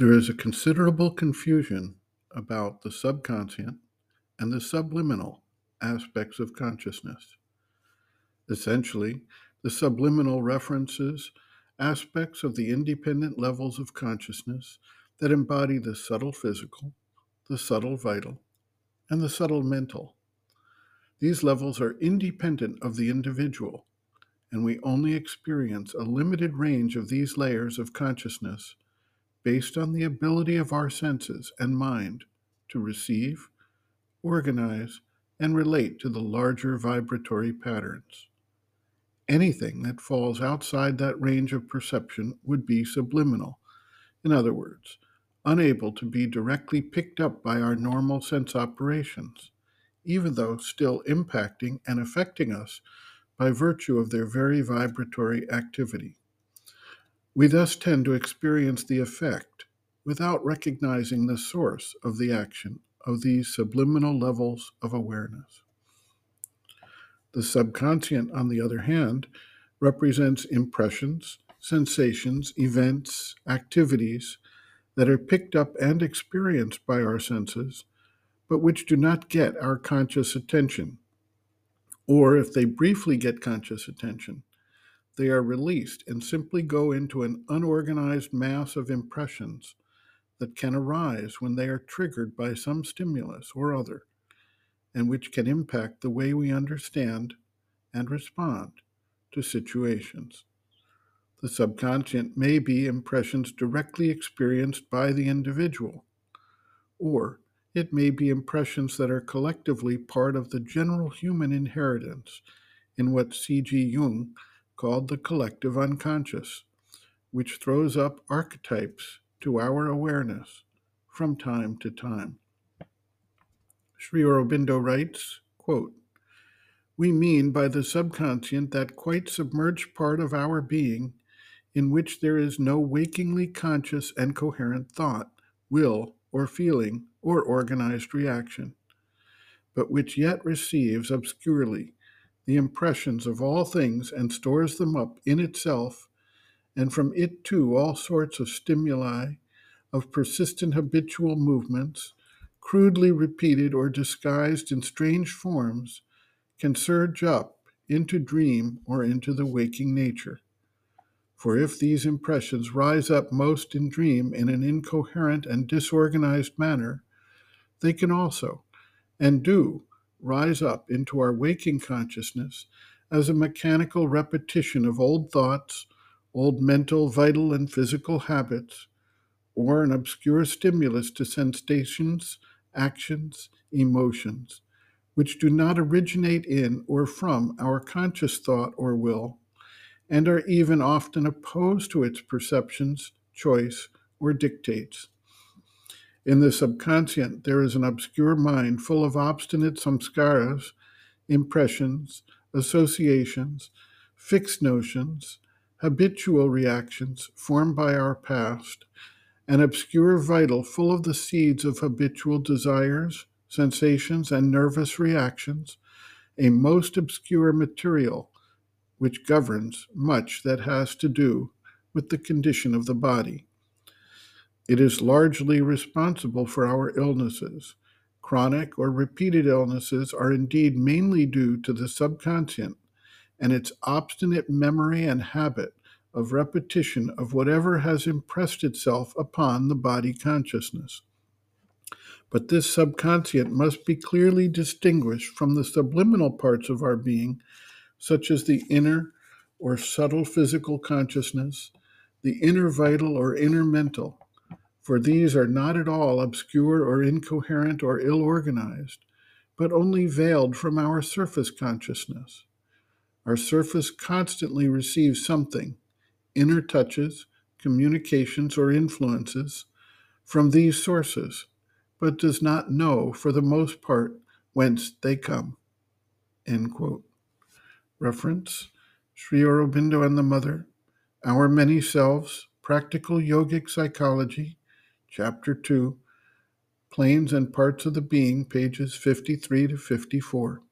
There is a considerable confusion about the subconscient and the subliminal aspects of consciousness. Essentially, the subliminal references aspects of the independent levels of consciousness that embody the subtle physical, the subtle vital, and the subtle mental. These levels are independent of the individual, and we only experience a limited range of these layers of consciousness based on the ability of our senses and mind to receive, organize, and relate to the larger vibratory patterns. Anything that falls outside that range of perception would be subliminal. In other words, unable to be directly picked up by our normal sense operations, even though still impacting and affecting us by virtue of their very vibratory activity. We thus tend to experience the effect without recognizing the source of the action of these subliminal levels of awareness. The subconscient, on the other hand, represents impressions, sensations, events, activities that are picked up and experienced by our senses, but which do not get our conscious attention. Or if they briefly get conscious attention, they are released and simply go into an unorganized mass of impressions that can arise when they are triggered by some stimulus or other, and which can impact the way we understand and respond to situations. The subconscient may be impressions directly experienced by the individual, or it may be impressions that are collectively part of the general human inheritance in what C.G. Jung called the collective unconscious, which throws up archetypes to our awareness from time to time. Sri Aurobindo writes, quote, We mean by the subconscient that quite submerged part of our being in which there is no wakingly conscious and coherent thought, will, or feeling, or organized reaction, but which yet receives obscurely the impressions of all things and stores them up in itself, and from it too all sorts of stimuli of persistent habitual movements, crudely repeated or disguised in strange forms, can surge up into dream or into the waking nature. For if these impressions rise up most in dream in an incoherent and disorganized manner, they can also, and do, rise up into our waking consciousness as a mechanical repetition of old thoughts, old mental, vital, and physical habits, or an obscure stimulus to sensations, actions, emotions, which do not originate in or from our conscious thought or will, and are even often opposed to its perceptions, choice, or dictates. In the subconscient, there is an obscure mind full of obstinate samskaras, impressions, associations, fixed notions, habitual reactions formed by our past, an obscure vital full of the seeds of habitual desires, sensations, and nervous reactions, a most obscure material which governs much that has to do with the condition of the body. It is largely responsible for our illnesses. Chronic or repeated illnesses are indeed mainly due to the subconscient and its obstinate memory and habit of repetition of whatever has impressed itself upon the body consciousness. But this subconscient must be clearly distinguished from the subliminal parts of our being such as the inner or subtle physical consciousness, the inner vital or inner mental, for these are not at all obscure or incoherent or ill organized, but only veiled from our surface consciousness. Our surface constantly receives something, inner touches, communications, or influences from these sources, but does not know, for the most part, whence they come. Reference Sri Aurobindo and the Mother, Our Many Selves, Practical Yogic Psychology, Chapter 2, Planes and Parts of the Being, pages 53 to 54.